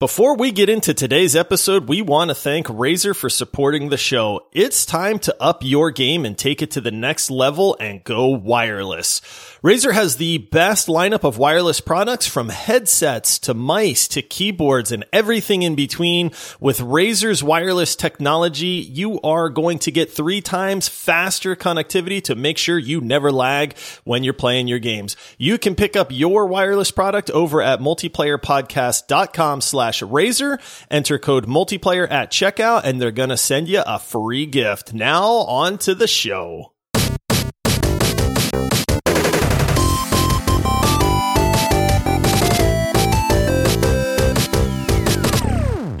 Before we get into today's episode, we want to thank Razer for supporting the show. It's time to up your game and take it to the next level and go wireless. Razer has the best lineup of wireless products from headsets to mice to keyboards and everything in between. With Razer's wireless technology, you are going to get three times faster connectivity to make sure you never lag when you're playing your games. You can pick up your wireless product over at multiplayerpodcast.com slash Razer. Enter code multiplayer at checkout and they're going to send you a free gift. Now on to the show.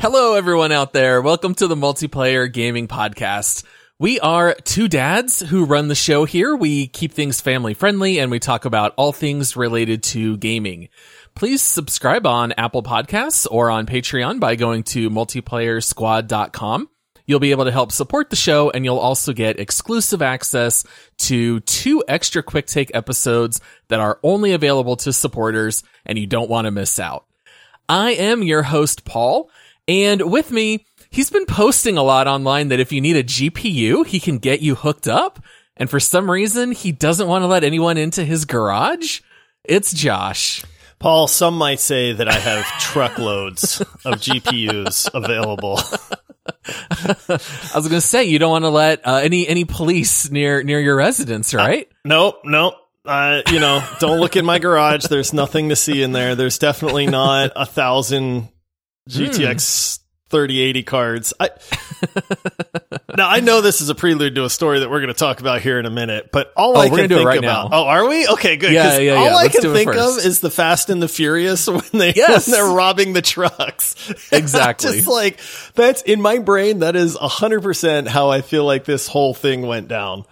Hello, everyone out there. Welcome to the Multiplayer Gaming Podcast. We are two dads who run the show here. We keep things family friendly and we talk about all things related to gaming. Please subscribe on Apple Podcasts or on Patreon by going to multiplayersquad.com. You'll be able to help support the show and you'll also get exclusive access to two extra quick take episodes that are only available to supporters and you don't want to miss out. I am your host, Paul. And with me, he's been posting a lot online that if you need a GPU, he can get you hooked up. And for some reason, he doesn't want to let anyone into his garage. It's Josh. Paul, some might say that I have truckloads of GPUs available. I was going to say you don't want to let uh, any any police near near your residence, right? Uh, nope, nope. Uh, you know, don't look in my garage. There's nothing to see in there. There's definitely not a thousand GTX 3080 cards. I, now I know this is a prelude to a story that we're going to talk about here in a minute, but all Oh, I can think right about. now. Oh, are we? Okay, good. Yeah, 'cause yeah, All yeah. I Let's can think of is the Fast and the Furious when they Yes. when they're robbing the trucks. Exactly. Just like that's in my brain. That is hundred percent how I feel like this whole thing went down.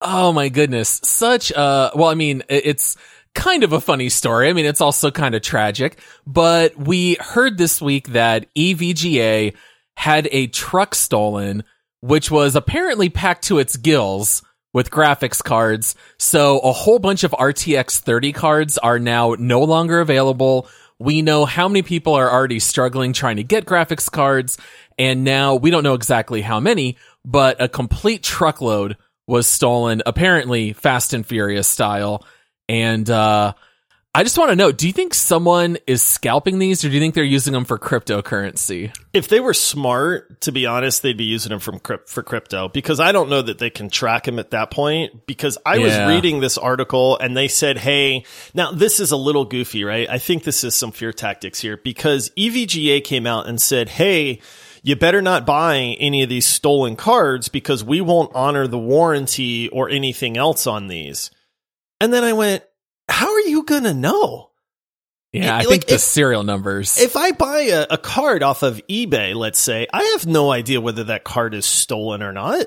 Oh my goodness. Such uh well I mean it's kind of a funny story. I mean it's also kind of tragic, but we heard this week that EVGA had a truck stolen which was apparently packed to its gills with graphics cards. So a whole bunch of RTX 30 cards are now no longer available. We know how many people are already struggling trying to get graphics cards. And now we don't know exactly how many, but a complete truckload was stolen, apparently Fast and Furious style. And, uh, I just want to know, do you think someone is scalping these or do you think they're using them for cryptocurrency? If they were smart, to be honest, they'd be using them from crypt- for crypto because I don't know that they can track him at that point. Because I Yeah. was reading this article and they said, "Hey, now this is a little goofy, right? I think this is some fear tactics here because EVGA came out and said, "Hey." You better not buy any of these stolen cards because we won't honor the warranty or anything else on these. And then I went, how are you going to know? Yeah, I Like, think the if- serial numbers. If I buy a, a card off of eBay, let's say, I have no idea whether that card is stolen or not.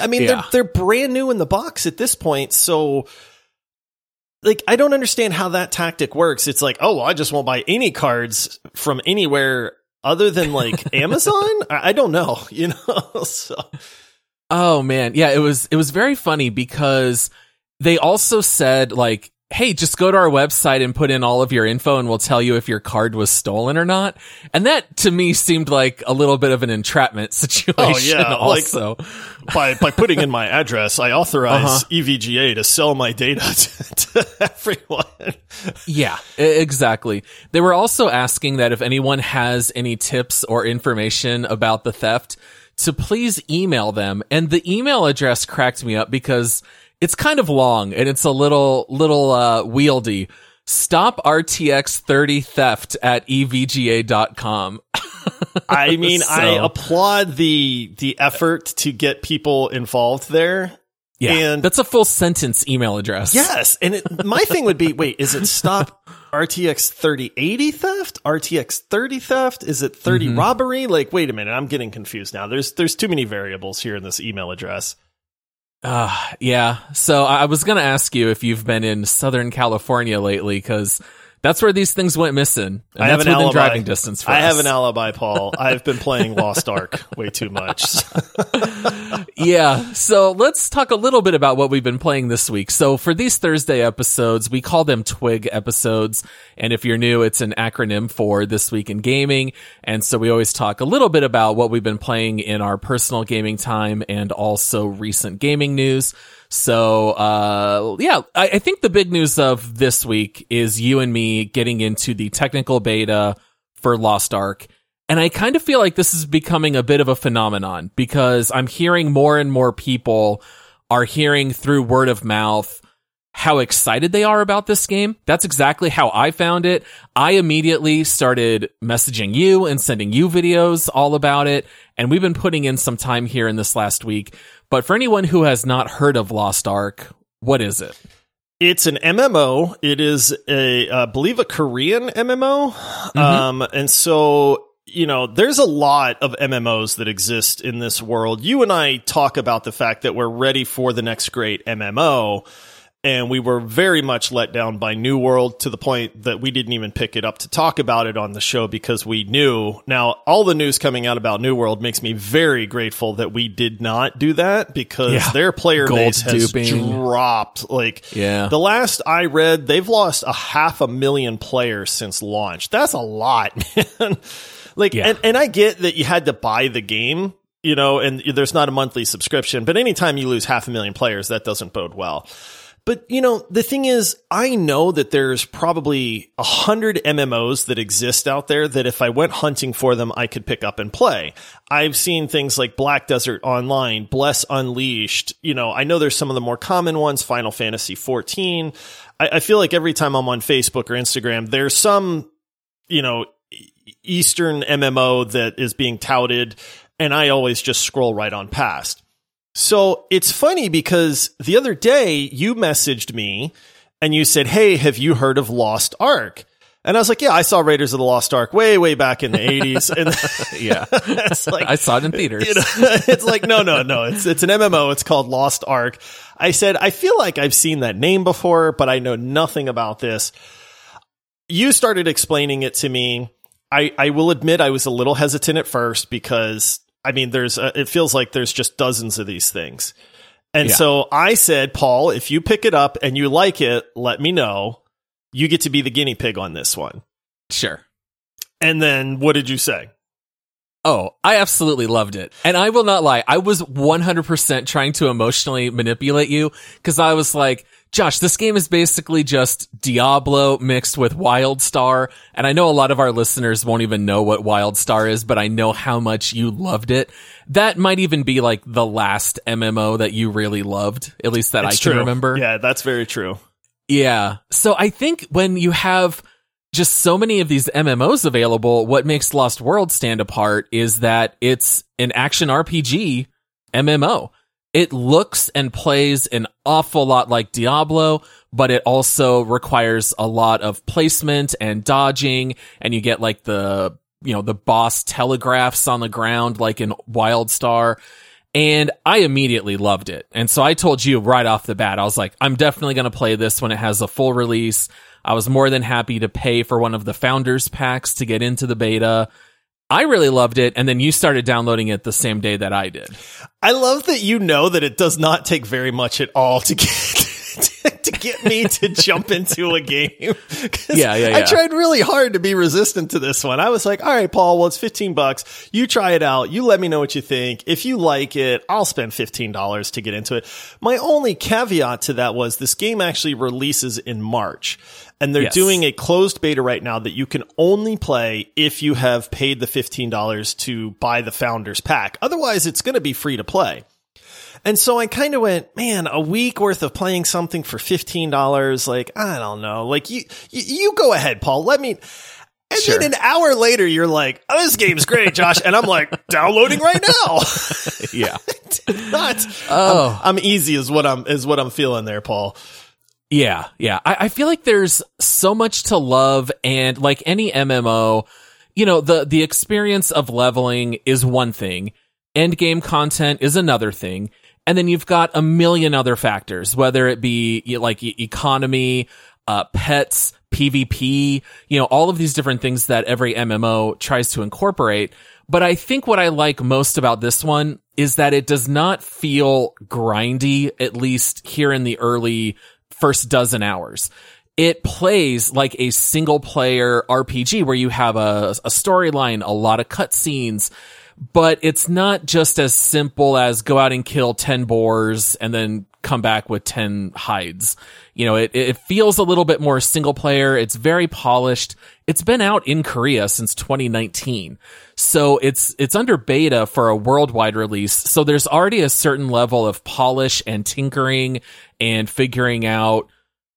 I mean, Yeah. they're they're brand new in the box at this point, so like I don't understand how that tactic works. It's like, oh, well, I just won't buy any cards from anywhere other than like Amazon. I, I don't know, you know. so Oh man, yeah, it was it was very funny because they also said like, "Hey, just go to our website and put in all of your info and we'll tell you if your card was stolen or not." And that to me seemed like a little bit of an entrapment situation Oh, yeah, like- also. by by putting in my address, I authorize Uh-huh. EVGA to sell my data to, to everyone. yeah, exactly. They were also asking that if anyone has any tips or information about the theft to please email them. And the email address cracked me up because it's kind of long and it's a little, little, uh, wieldy. Stop RTX 30 theft at evga.com. I mean, I applaud the the effort to get people involved there. Yeah. And- that's a full sentence email address. Yes, and it, my thing would be, wait, is it stop RTX 3080 theft? RTX 30 theft? Is it 30 Mm-hmm. robbery? Like, wait a minute, I'm getting confused now. There's there's too many variables here in this email address. Uh, yeah. So I was going to ask you if you've been in Southern California lately because That's where these things went missing. And I have an alibi. driving distance for I us. have an alibi, Paul. I've been playing Lost Ark way too much. yeah. So let's talk a little bit about what we've been playing this week. So for these Thursday episodes, we call them Twig episodes. And if you're new, it's an acronym for This Week in Gaming. And so we always talk a little bit about what we've been playing in our personal gaming time and also recent gaming news. So, uh, yeah, I, I think the big news of this week is you and me getting into the technical beta for Lost Ark. And I kind of feel like this is becoming a bit of a phenomenon because I'm hearing more and more people are hearing through word of mouth how excited they are about this game. That's exactly how I found it. I immediately started messaging you and sending you videos all about it. And we've been putting in some time here in this last week. But for anyone who has not heard of Lost Ark, what is it? It's an MMO. It is a, I believe, a Korean MMO. Um, and so you know, there's a lot of MMOs that exist in this world. You and I talk about the fact that we're ready for the next great MMO. And we were very much let down by New World to the point that we didn't even pick it up to talk about it on the show because we knew. Now, all the news coming out about New World makes me very grateful that we did not do that because Yeah. their player Gold base has duping. dropped. Like, Yeah. the last I read, they've lost a half a million players since launch. That's a lot, man. like, Yeah. and, and I get that you had to buy the game, you know, and there's not a monthly subscription, but anytime you lose half a million players, that doesn't bode well. But you know, the thing is, I know that there's probably a hundred MMOs that exist out there that if I went hunting for them, I could pick up and play. I've seen things like Black Desert Online, Bless Unleashed. You know, I know there's some of the more common ones, Final Fantasy 14. I, I feel like every time I'm on Facebook or Instagram, there's some, you know, Eastern MMO that is being touted, and I always just scroll right on past. So it's funny because the other day you messaged me and you said, Hey, have you heard of Lost Ark? And I was like, Yeah, I saw Raiders of the Lost Ark way, way back in the 80s. And Yeah. it's like, I saw it in theaters. you know, it's like, no, no, no. It's it's an MMO. It's called Lost Ark. I said, I feel like I've seen that name before, but I know nothing about this. You started explaining it to me. I, I will admit I was a little hesitant at first because I mean, there's uh it feels like there's just dozens of these things. And Yeah. so I said, Paul, if you pick it up and you like it, let me know. You get to be the guinea pig on this one. Sure. And then what did you say? Oh, I absolutely loved it. And I will not lie, I was 100% trying to emotionally manipulate you because I was like, Josh, this game is basically just Diablo mixed with WildStar. And I know a lot of our listeners won't even know what WildStar is, but I know how much you loved it. That might even be like the last MMO that you really loved, at least that It's I can true. remember. Yeah, that's very true. Yeah. So I think when you have just so many of these MMOs available, what makes Lost World stand apart is that it's an action RPG MMO. It looks and plays an awful lot like Diablo, but it also requires a lot of placement and dodging, and you get like the, you know, the boss telegraphs on the ground like in Wildstar. And I immediately loved it. And so I told you right off the bat, I was like, I'm definitely going to play this when it has a full release. I was more than happy to pay for one of the founders packs to get into the beta. I really loved it. And then you started downloading it the same day that I did. I love that you know that it does not take very much at all to get to get me to jump into a game. 'Cause Yeah, yeah, I tried really hard to be resistant to this one. I was like, all right, Paul, well, it's 15 bucks. You try it out. You let me know what you think. If you like it, I'll spend $15 to get into it. My only caveat to that was this game actually releases in March. And they're Yes. doing a closed beta right now that you can only play if you have paid the $15 to buy the founders pack. Otherwise, it's going to be free to play. And so I kind of went, man, a week worth of playing something for $15. Like, I don't know. Like you, you, you go ahead, Paul. Let me. And Sure. then an hour later, you're like, oh, this game's great, Josh. And I'm like, downloading right now. Yeah. Not. Oh. I'm, I'm easy is what I'm, is what I'm feeling there, Paul. Yeah, yeah. I, I feel like there's so much to love and like any MMO, you know, the, the experience of leveling is one thing. End game content is another thing. And then you've got a million other factors, whether it be like economy, uh, pets, PvP, you know, all of these different things that every MMO tries to incorporate. But I think what I like most about this one is that it does not feel grindy, at least here in the early first dozen hours. It plays like a single player RPG where you have a, a storyline, a lot of cutscenes, but it's not just as simple as go out and kill 10 boars and then come back with 10 hides. You know, it, it feels a little bit more single player. It's very polished. It's been out in Korea since 2019. So it's, it's under beta for a worldwide release. So there's already a certain level of polish and tinkering and figuring out,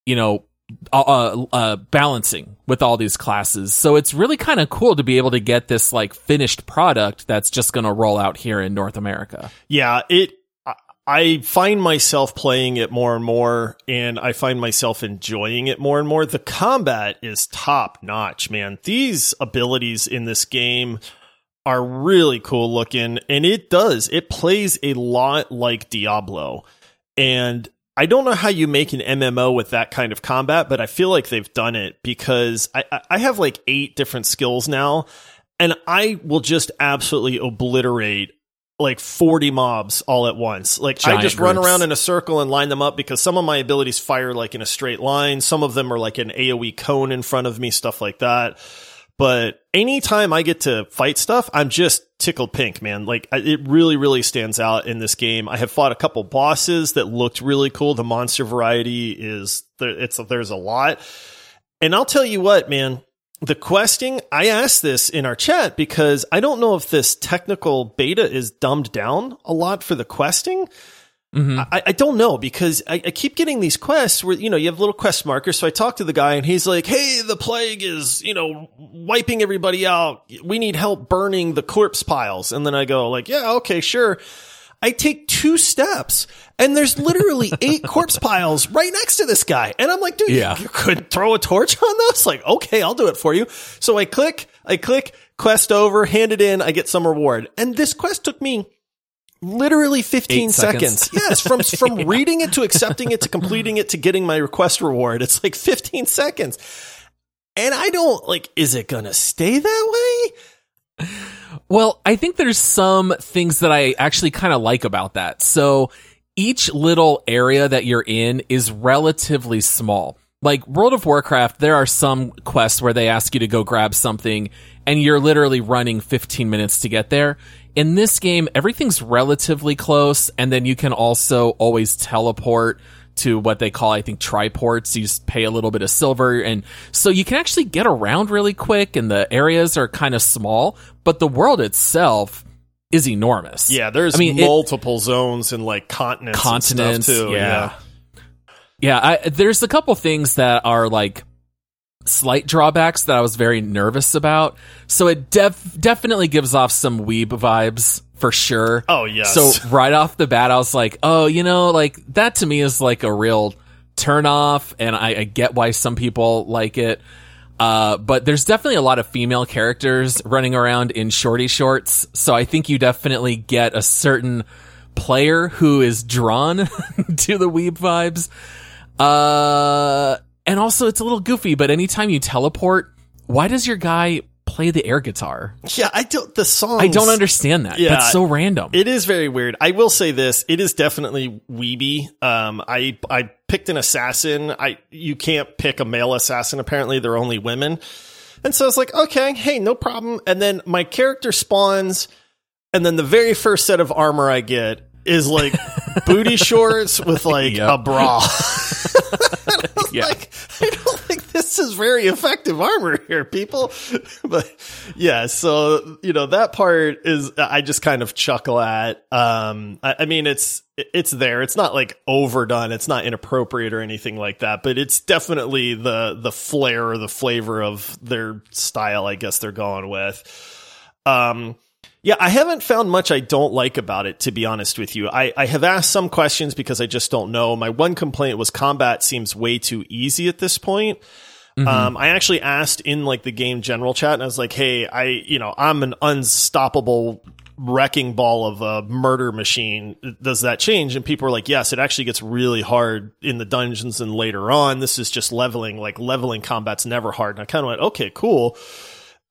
you know, uh, uh, balancing with all these classes. So it's really kind of cool to be able to get this like finished product that's just going to roll out here in North America. Yeah, it I find myself playing it more and more and I find myself enjoying it more and more. The combat is top notch, man. These abilities in this game are really cool looking and it does. It plays a lot like Diablo. And I don't know how you make an MMO with that kind of combat, but I feel like they've done it because I, I have like eight different skills now and I will just absolutely obliterate like 40 mobs all at once. Like Giant I just groups. run around in a circle and line them up because some of my abilities fire like in a straight line. Some of them are like an AoE cone in front of me, stuff like that. But anytime I get to fight stuff, I'm just tickled pink, man. Like it really, really stands out in this game. I have fought a couple bosses that looked really cool. The monster variety is there. It's there's a lot. And I'll tell you what, man, the questing, I asked this in our chat because I don't know if this technical beta is dumbed down a lot for the questing. Mm-hmm. I, I, don't know because I, I, keep getting these quests where, you know, you have little quest markers. So I talk to the guy and he's like, Hey, the plague is, you know, wiping everybody out. We need help burning the corpse piles. And then I go like, yeah, okay, sure. I take two steps and there's literally eight corpse piles right next to this guy. And I'm like, dude, yeah. you, you could throw a torch on those? Like, okay, I'll do it for you. So I click, I click, quest over, hand it in, I get some reward. And this quest took me literally 15 seconds. seconds. yes, from from yeah. reading it to accepting it to completing it to getting my request reward. It's like 15 seconds. And I don't like is it going to stay that way? Well, I think there's some things that I actually kind of like about that. So each little area that you're in is relatively small. Like World of Warcraft, there are some quests where they ask you to go grab something and you're literally running 15 minutes to get there. In this game, everything's relatively close and then you can also always teleport to what they call, I think, triports. You just pay a little bit of silver. And so you can actually get around really quick and the areas are kind of small, but the world itself is enormous. Yeah, there's I mean, multiple it, zones and like continents, continents too. Yeah, yeah. yeah I, there's a couple things that are like slight drawbacks that I was very nervous about. So it def- definitely gives off some weeb vibes for sure. Oh yes. So right off the bat, I was like, oh, you know, like that to me is like a real turn off, and I, I get why some people like it. Uh, but there's definitely a lot of female characters running around in shorty shorts, so I think you definitely get a certain player who is drawn to the weeb vibes. Uh, and also it's a little goofy, but anytime you teleport, why does your guy play the air guitar. Yeah, I don't. The song. I don't understand that. Yeah, That's so random. It is very weird. I will say this: it is definitely weeby. Um, I I picked an assassin. I you can't pick a male assassin. Apparently, they're only women. And so I was like, okay, hey, no problem. And then my character spawns, and then the very first set of armor I get is like booty shorts with like yep. a bra. yeah. Like, I don't think this is very effective armor here, people. but yeah, so you know that part is I just kind of chuckle at. Um, I, I mean, it's it's there. It's not like overdone. It's not inappropriate or anything like that. But it's definitely the the flair or the flavor of their style. I guess they're going with. Um, yeah, I haven't found much I don't like about it, to be honest with you. I, I have asked some questions because I just don't know. My one complaint was combat seems way too easy at this point. Mm-hmm. Um, I actually asked in like the game general chat and I was like, Hey, I, you know, I'm an unstoppable wrecking ball of a murder machine, does that change? And people are like, yes, it actually gets really hard in the dungeons and later on. This is just leveling, like leveling combat's never hard. And I kind of went, okay, cool.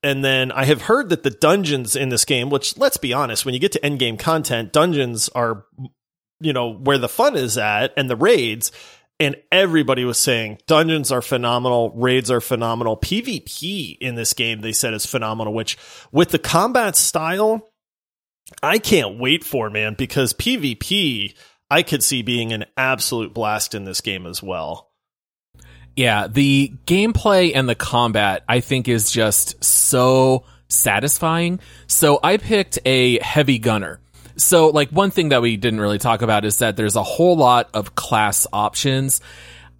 And then I have heard that the dungeons in this game, which let's be honest, when you get to end game content, dungeons are, you know, where the fun is at and the raids. And everybody was saying dungeons are phenomenal, raids are phenomenal. PvP in this game, they said is phenomenal, which with the combat style, I can't wait for, man, because PvP, I could see being an absolute blast in this game as well. Yeah, the gameplay and the combat I think is just so satisfying. So I picked a heavy gunner. So like one thing that we didn't really talk about is that there's a whole lot of class options.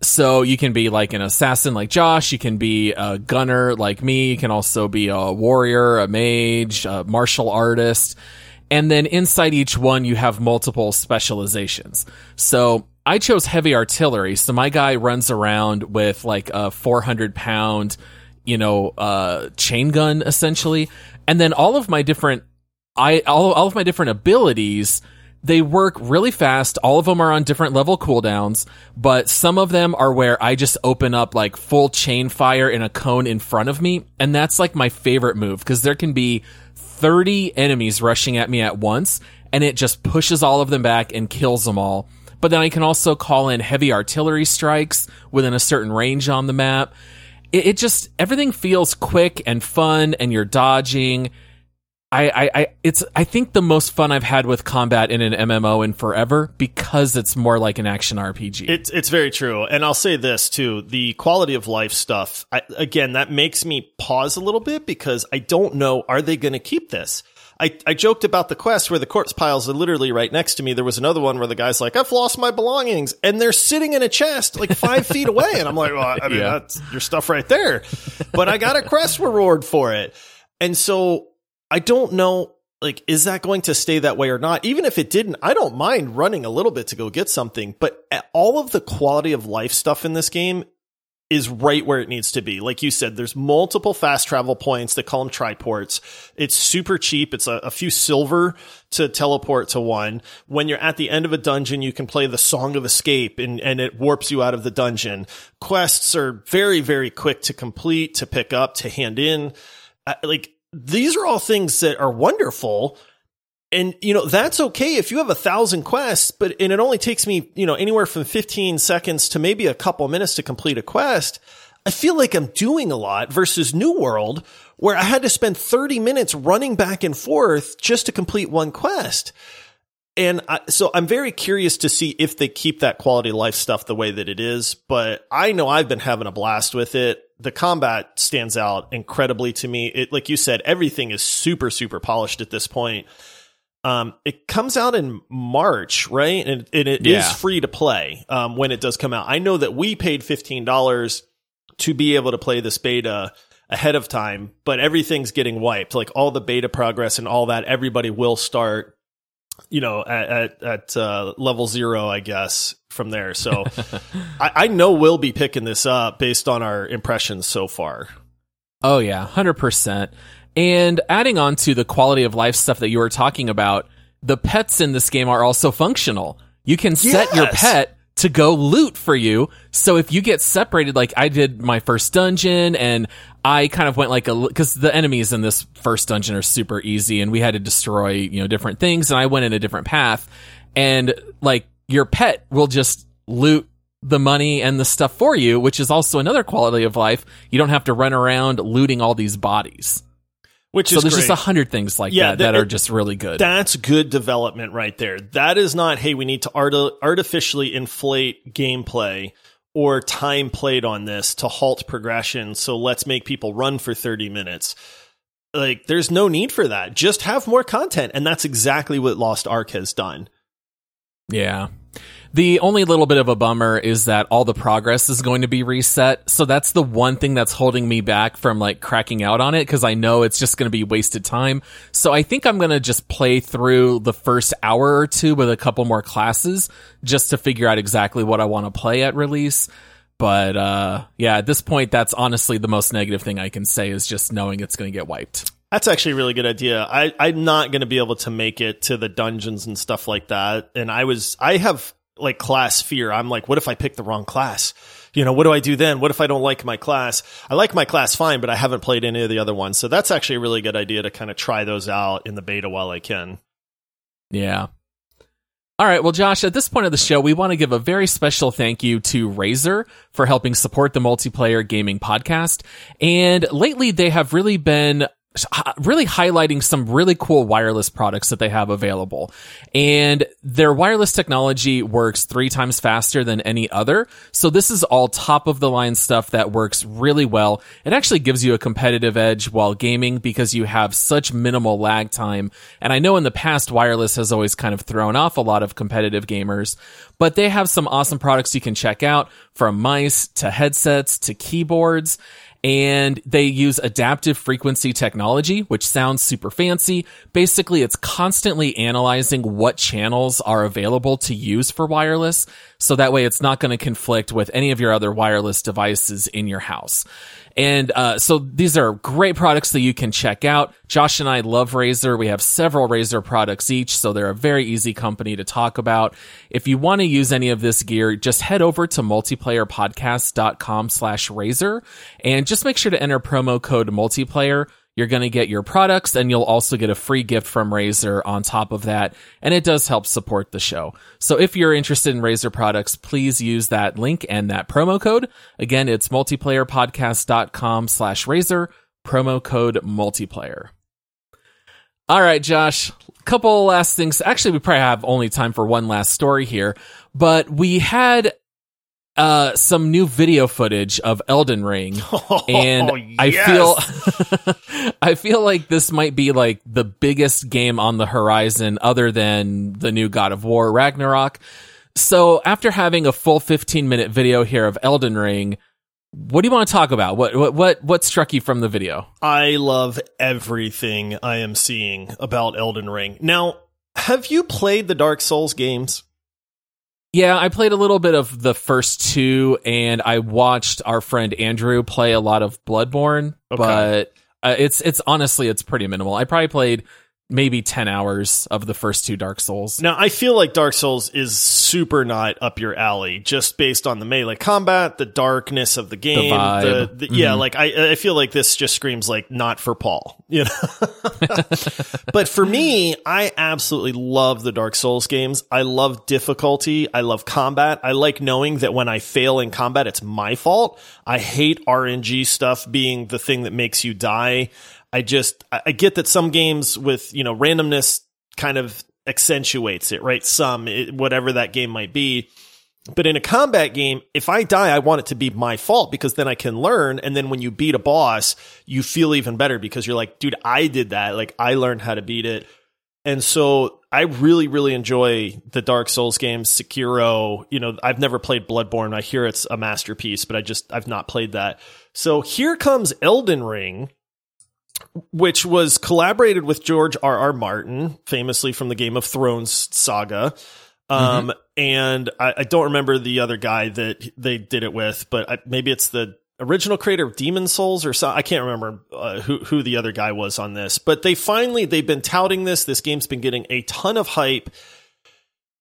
So you can be like an assassin like Josh, you can be a gunner like me, you can also be a warrior, a mage, a martial artist. And then inside each one you have multiple specializations. So I chose heavy artillery, so my guy runs around with like a 400 pound, you know, uh, chain gun essentially, and then all of my different, I all all of my different abilities. They work really fast. All of them are on different level cooldowns, but some of them are where I just open up like full chain fire in a cone in front of me. And that's like my favorite move because there can be 30 enemies rushing at me at once and it just pushes all of them back and kills them all but then I can also call in heavy artillery strikes within a certain range on the map. It, it just everything feels quick and fun, and you're dodging. I, I, I, it's I think the most fun I've had with combat in an MMO in forever because it's more like an action RPG. It's it's very true, and I'll say this too: the quality of life stuff. I, again, that makes me pause a little bit because I don't know are they going to keep this. I, I joked about the quest where the corpse piles are literally right next to me. There was another one where the guy's like, I've lost my belongings and they're sitting in a chest like five feet away. And I'm like, well, I mean, yeah. that's your stuff right there, but I got a quest reward for it. And so I don't know, like, is that going to stay that way or not? Even if it didn't, I don't mind running a little bit to go get something, but all of the quality of life stuff in this game is right where it needs to be. Like you said, there's multiple fast travel points. They call them triports. It's super cheap. It's a, a, few silver to teleport to one. When you're at the end of a dungeon, you can play the Song of Escape and, and it warps you out of the dungeon. Quests are very, very quick to complete, to pick up, to hand in. Uh, like these are all things that are wonderful and you know that's okay if you have a thousand quests but and it only takes me you know anywhere from 15 seconds to maybe a couple minutes to complete a quest i feel like i'm doing a lot versus new world where i had to spend 30 minutes running back and forth just to complete one quest. And I, so i'm very curious to see if they keep that quality of life stuff the way that it is but i know i've been having a blast with it. The combat stands out incredibly to me. It like you said everything is super super polished at this point um, it comes out in March, right? And, and it yeah. is free to play um, when it does come out. I know that we paid fifteen dollars to be able to play this beta ahead of time, but everything's getting wiped. Like all the beta progress and all that, everybody will start, you know, at at, at uh, level zero, I guess, from there. So I, I know we'll be picking this up based on our impressions so far. Oh yeah, hundred percent. And adding on to the quality of life stuff that you were talking about, the pets in this game are also functional. You can set yes. your pet to go loot for you. So if you get separated, like I did my first dungeon and I kind of went like a, cause the enemies in this first dungeon are super easy and we had to destroy, you know, different things and I went in a different path and like your pet will just loot the money and the stuff for you, which is also another quality of life. You don't have to run around looting all these bodies. Which so is there's great. just a hundred things like yeah, that that, are just really good. That's good development right there. That is not, hey, we need to art- artificially inflate gameplay or time played on this to halt progression. So let's make people run for 30 minutes. Like, there's no need for that. Just have more content. And that's exactly what Lost Ark has done. Yeah. The only little bit of a bummer is that all the progress is going to be reset. So that's the one thing that's holding me back from like cracking out on it because I know it's just going to be wasted time. So I think I'm going to just play through the first hour or two with a couple more classes just to figure out exactly what I want to play at release. But uh, yeah, at this point, that's honestly the most negative thing I can say is just knowing it's going to get wiped. That's actually a really good idea. I, I'm not going to be able to make it to the dungeons and stuff like that. And I was, I have like class fear. I'm like, what if I pick the wrong class? You know, what do I do then? What if I don't like my class? I like my class fine, but I haven't played any of the other ones. So that's actually a really good idea to kind of try those out in the beta while I can. Yeah. All right. Well, Josh, at this point of the show, we want to give a very special thank you to Razer for helping support the multiplayer gaming podcast. And lately they have really been really highlighting some really cool wireless products that they have available. And their wireless technology works three times faster than any other. So this is all top of the line stuff that works really well. It actually gives you a competitive edge while gaming because you have such minimal lag time. And I know in the past, wireless has always kind of thrown off a lot of competitive gamers, but they have some awesome products you can check out from mice to headsets to keyboards and they use adaptive frequency technology, which sounds super fancy. Basically, it's constantly analyzing what channels are available to use for wireless. So that way it's not going to conflict with any of your other wireless devices in your house. And uh, so these are great products that you can check out. Josh and I love Razer. We have several Razer products each, so they're a very easy company to talk about. If you want to use any of this gear, just head over to multiplayerpodcast.com slash Razer and just make sure to enter promo code multiplayer you're going to get your products and you'll also get a free gift from Razer on top of that. And it does help support the show. So if you're interested in Razer products, please use that link and that promo code. Again, it's multiplayerpodcast.com slash Razer, promo code multiplayer. All right, Josh, couple last things. Actually, we probably have only time for one last story here, but we had uh, some new video footage of Elden Ring, and Oh, I yes. feel I feel like this might be like the biggest game on the horizon, other than the new God of War Ragnarok. So, after having a full 15 minute video here of Elden Ring, what do you want to talk about? What what what what struck you from the video? I love everything I am seeing about Elden Ring. Now, have you played the Dark Souls games? Yeah, I played a little bit of the first two, and I watched our friend Andrew play a lot of Bloodborne. Okay. But uh, it's it's honestly it's pretty minimal. I probably played maybe ten hours of the first two Dark Souls. Now, I feel like Dark Souls is super not up your alley just based on the melee combat, the darkness of the game. vibe. the- yeah, Mhm. like I, I feel like this just screams like not for Paul, you know? but for me, I absolutely love the Dark Souls games. I love difficulty. I love combat. I like knowing that when I fail in combat, it's my fault. I hate RNG stuff being the thing that makes you die. I just, I get that some games with, you know, randomness kind of accentuates it, right? Some, it, whatever that game might be. But in a combat game, if I die, I want it to be my fault because then I can learn. And then when you beat a boss, you feel even better because you're like, dude, I did that. Like I learned how to beat it. And so I really, really enjoy the Dark Souls games, Sekiro. You know, I've never played Bloodborne. I hear it's a masterpiece, but I just, I've not played that. So here comes Elden Ring, which was collaborated with George R. R. Martin, famously from the Game of Thrones saga. Um, and I, I don't remember the other guy that they did it with, but I, maybe it's the original creator of Demon's Souls or so. I can't remember uh, who who the other guy was on this. But they finally they've been touting this. This game's been getting a ton of hype.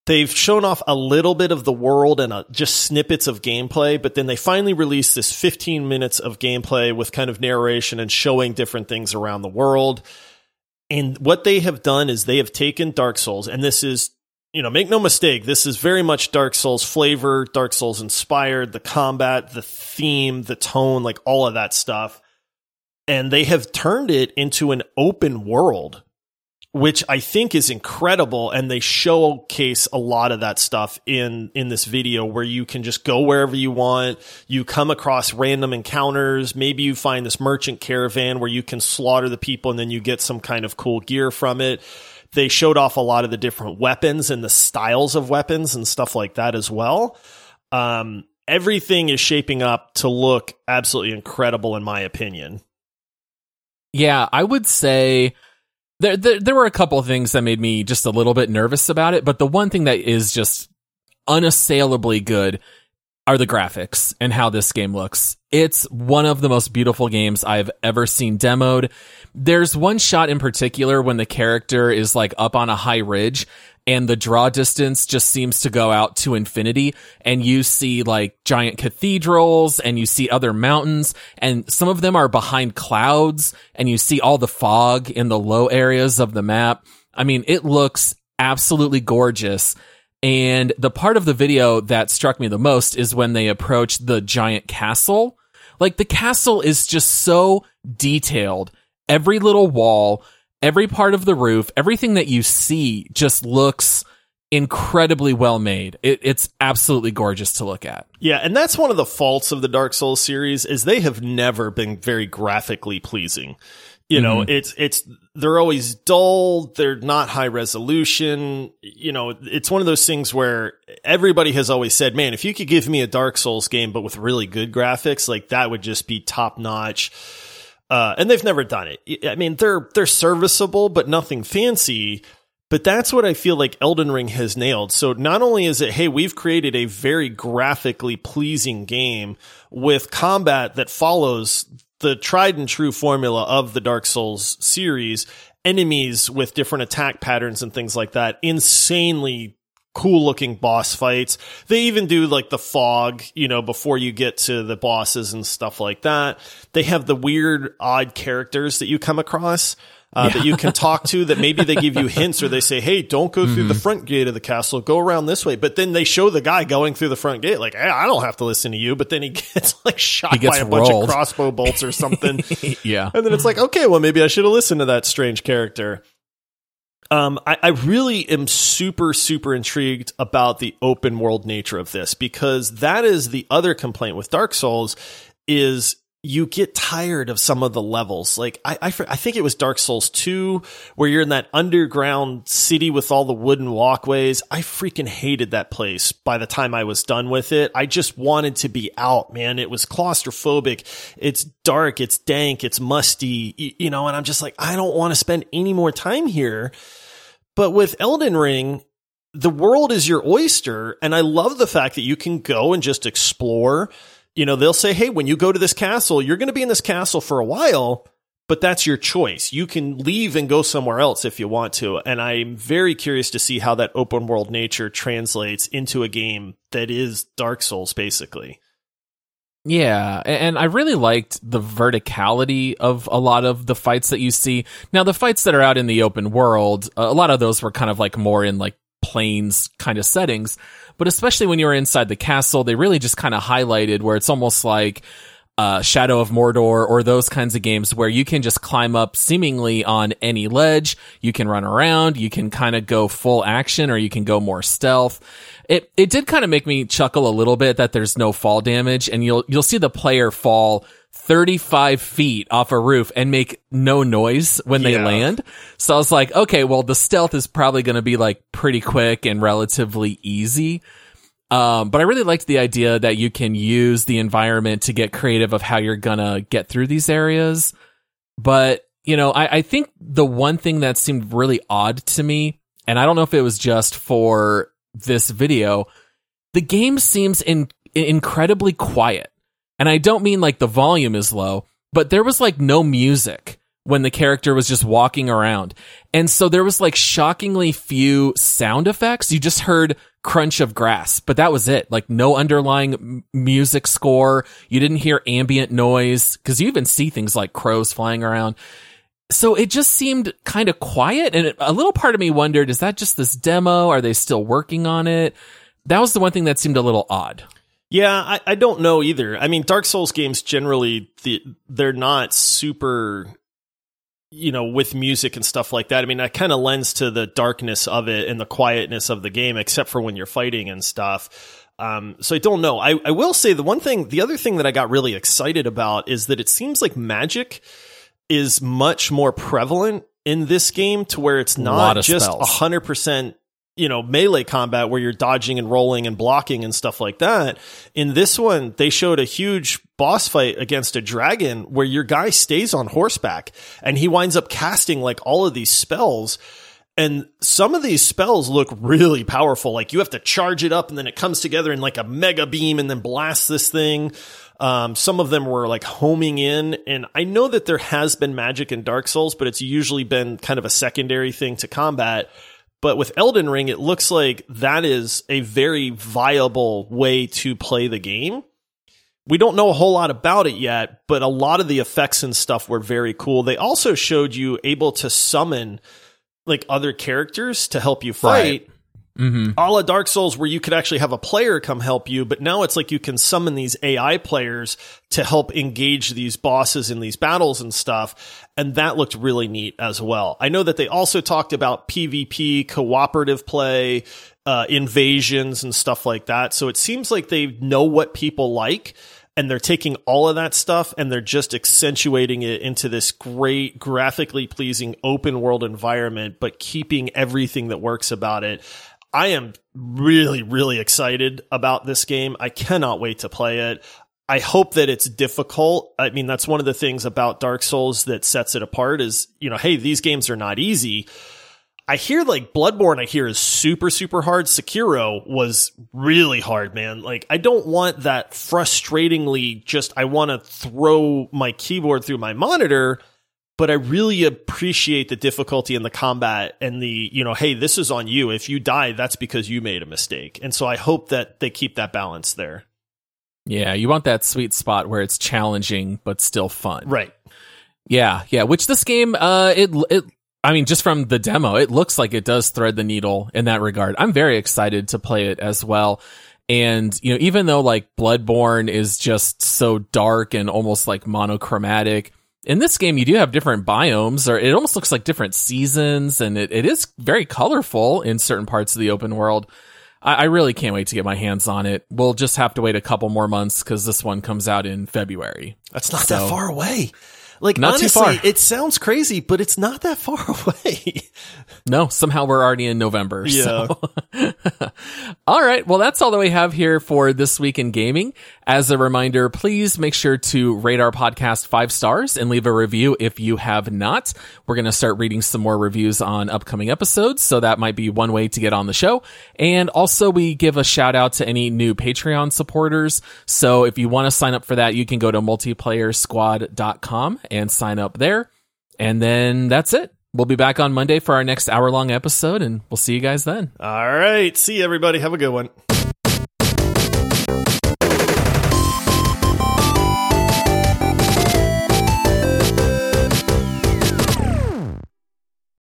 They've shown off a little bit of the world and uh, just snippets of gameplay, but then they finally released this 15 minutes of gameplay with kind of narration and showing different things around the world. And what they have done is they have taken Dark Souls, and this is, you know, make no mistake, this is very much Dark Souls flavor, Dark Souls inspired, the combat, the theme, the tone, like all of that stuff. And they have turned it into an open world, which I think is incredible. And they showcase a lot of that stuff in, in this video where you can just go wherever you want. You come across random encounters. Maybe you find this merchant caravan where you can slaughter the people and then you get some kind of cool gear from it. They showed off a lot of the different weapons and the styles of weapons and stuff like that as well. Um, everything is shaping up to look absolutely incredible in my opinion. Yeah, I would say there, there there were a couple of things that made me just a little bit nervous about it, but the one thing that is just unassailably good are the graphics and how this game looks. It's one of the most beautiful games I've ever seen demoed. There's one shot in particular when the character is like up on a high ridge and the draw distance just seems to go out to infinity and you see like giant cathedrals and you see other mountains and some of them are behind clouds and you see all the fog in the low areas of the map. I mean, it looks absolutely gorgeous. And the part of the video that struck me the most is when they approach the giant castle. Like the castle is just so detailed. Every little wall, every part of the roof, everything that you see just looks incredibly well made. It, it's absolutely gorgeous to look at. Yeah, and that's one of the faults of the Dark Souls series is they have never been very graphically pleasing. You know, mm-hmm. it's it's they're always dull, they're not high resolution. You know, it's one of those things where everybody has always said, "Man, if you could give me a Dark Souls game but with really good graphics, like that would just be top notch." Uh, and they've never done it. I mean, they're they're serviceable, but nothing fancy. But that's what I feel like Elden Ring has nailed. So not only is it, hey, we've created a very graphically pleasing game with combat that follows the tried and true formula of the Dark Souls series, enemies with different attack patterns and things like that, insanely cool looking boss fights. They even do like the fog, you know, before you get to the bosses and stuff like that. They have the weird, odd characters that you come across uh, yeah. that you can talk to that maybe they give you hints or they say, Hey, don't go mm-hmm. through the mm-hmm. front gate of the castle. Go around this way. But then they show the guy going through the front gate like, Hey, I don't have to listen to you. But then he gets like shot gets by a rolled. bunch of crossbow bolts or something. yeah. And then it's like, okay, well, maybe I should have listened to that strange character. Um, I, I, really am super, super intrigued about the open world nature of this because that is the other complaint with Dark Souls is you get tired of some of the levels. Like I, I, I, think it was Dark Souls 2 where you're in that underground city with all the wooden walkways. I freaking hated that place by the time I was done with it. I just wanted to be out, man. It was claustrophobic. It's dark. It's dank. It's musty, you know, and I'm just like, I don't want to spend any more time here. But with Elden Ring, the world is your oyster. And I love the fact that you can go and just explore you know, they'll say, Hey, when you go to this castle, you're going to be in this castle for a while, but that's your choice. You can leave and go somewhere else if you want to. And I'm very curious to see how that open world nature translates into a game that is Dark Souls, basically. Yeah, and I really liked the verticality of a lot of the fights that you see. Now, the fights that are out in the open world, a lot of those were kind of like more in like plains kind of settings. But especially when you were inside the castle, they really just kind of highlighted where it's almost like uh, Shadow of Mordor or those kinds of games where you can just climb up seemingly on any ledge. You can run around. You can kind of go full action or you can go more stealth. It, it did kind of make me chuckle a little bit that there's no fall damage and you'll, you'll see the player fall 35 feet off a roof and make no noise when yeah. they land. So I was like, okay, well, the stealth is probably going to be like pretty quick and relatively easy. Um, but I really liked the idea that you can use the environment to get creative of how you're gonna get through these areas. But, you know, I, I think the one thing that seemed really odd to me, and I don't know if it was just for this video, the game seems in, incredibly quiet. And I don't mean like the volume is low, but there was like no music when the character was just walking around. And so there was like shockingly few sound effects. You just heard crunch of grass, but that was it. Like no underlying music score. You didn't hear ambient noise because you even see things like crows flying around. So it just seemed kind of quiet. And a little part of me wondered, is that just this demo? Are they still working on it? That was the one thing that seemed a little odd. Yeah, I, I don't know either. I mean, Dark Souls games generally the, they're not super you know, with music and stuff like that. I mean, that kind of lends to the darkness of it and the quietness of the game, except for when you're fighting and stuff. Um, so I don't know. I, I will say the one thing, the other thing that I got really excited about is that it seems like magic is much more prevalent in this game to where it's not just a hundred percent you know, melee combat where you're dodging and rolling and blocking and stuff like that. In this one, they showed a huge boss fight against a dragon where your guy stays on horseback and he winds up casting like all of these spells. And some of these spells look really powerful. Like you have to charge it up and then it comes together in like a mega beam and then blasts this thing. Um, some of them were like homing in. And I know that there has been magic in Dark Souls, but it's usually been kind of a secondary thing to combat. But with Elden Ring, it looks like that is a very viable way to play the game. We don't know a whole lot about it yet, but a lot of the effects and stuff were very cool. They also showed you able to summon like other characters to help you fight. Right. Mm-hmm. A la Dark Souls, where you could actually have a player come help you, but now it's like you can summon these AI players to help engage these bosses in these battles and stuff. And that looked really neat as well. I know that they also talked about PvP, cooperative play, uh, invasions and stuff like that. So it seems like they know what people like and they're taking all of that stuff and they're just accentuating it into this great graphically pleasing open world environment, but keeping everything that works about it. I am really, really excited about this game. I cannot wait to play it. I hope that it's difficult. I mean, that's one of the things about Dark Souls that sets it apart is, you know, hey, these games are not easy. I hear like Bloodborne, I hear is super, super hard. Sekiro was really hard, man. Like, I don't want that frustratingly just, I want to throw my keyboard through my monitor but I really appreciate the difficulty in the combat and the, you know, hey, this is on you. If you die, that's because you made a mistake. And so I hope that they keep that balance there. Yeah, you want that sweet spot where it's challenging but still fun. Right. Yeah, yeah, which this game uh it it I mean just from the demo, it looks like it does thread the needle in that regard. I'm very excited to play it as well. And, you know, even though like Bloodborne is just so dark and almost like monochromatic, in this game you do have different biomes or it almost looks like different seasons and it, it is very colorful in certain parts of the open world I, I really can't wait to get my hands on it we'll just have to wait a couple more months because this one comes out in february that's not so, that far away like not honestly, too far. it sounds crazy, but it's not that far away. no, somehow we're already in November. Yeah. So. all right. Well, that's all that we have here for this week in gaming. As a reminder, please make sure to rate our podcast five stars and leave a review if you have not. We're going to start reading some more reviews on upcoming episodes. So that might be one way to get on the show. And also we give a shout out to any new Patreon supporters. So if you want to sign up for that, you can go to multiplayer multiplayersquad.com and sign up there. And then that's it. We'll be back on Monday for our next hour long episode and we'll see you guys then. All right. See you everybody. Have a good one.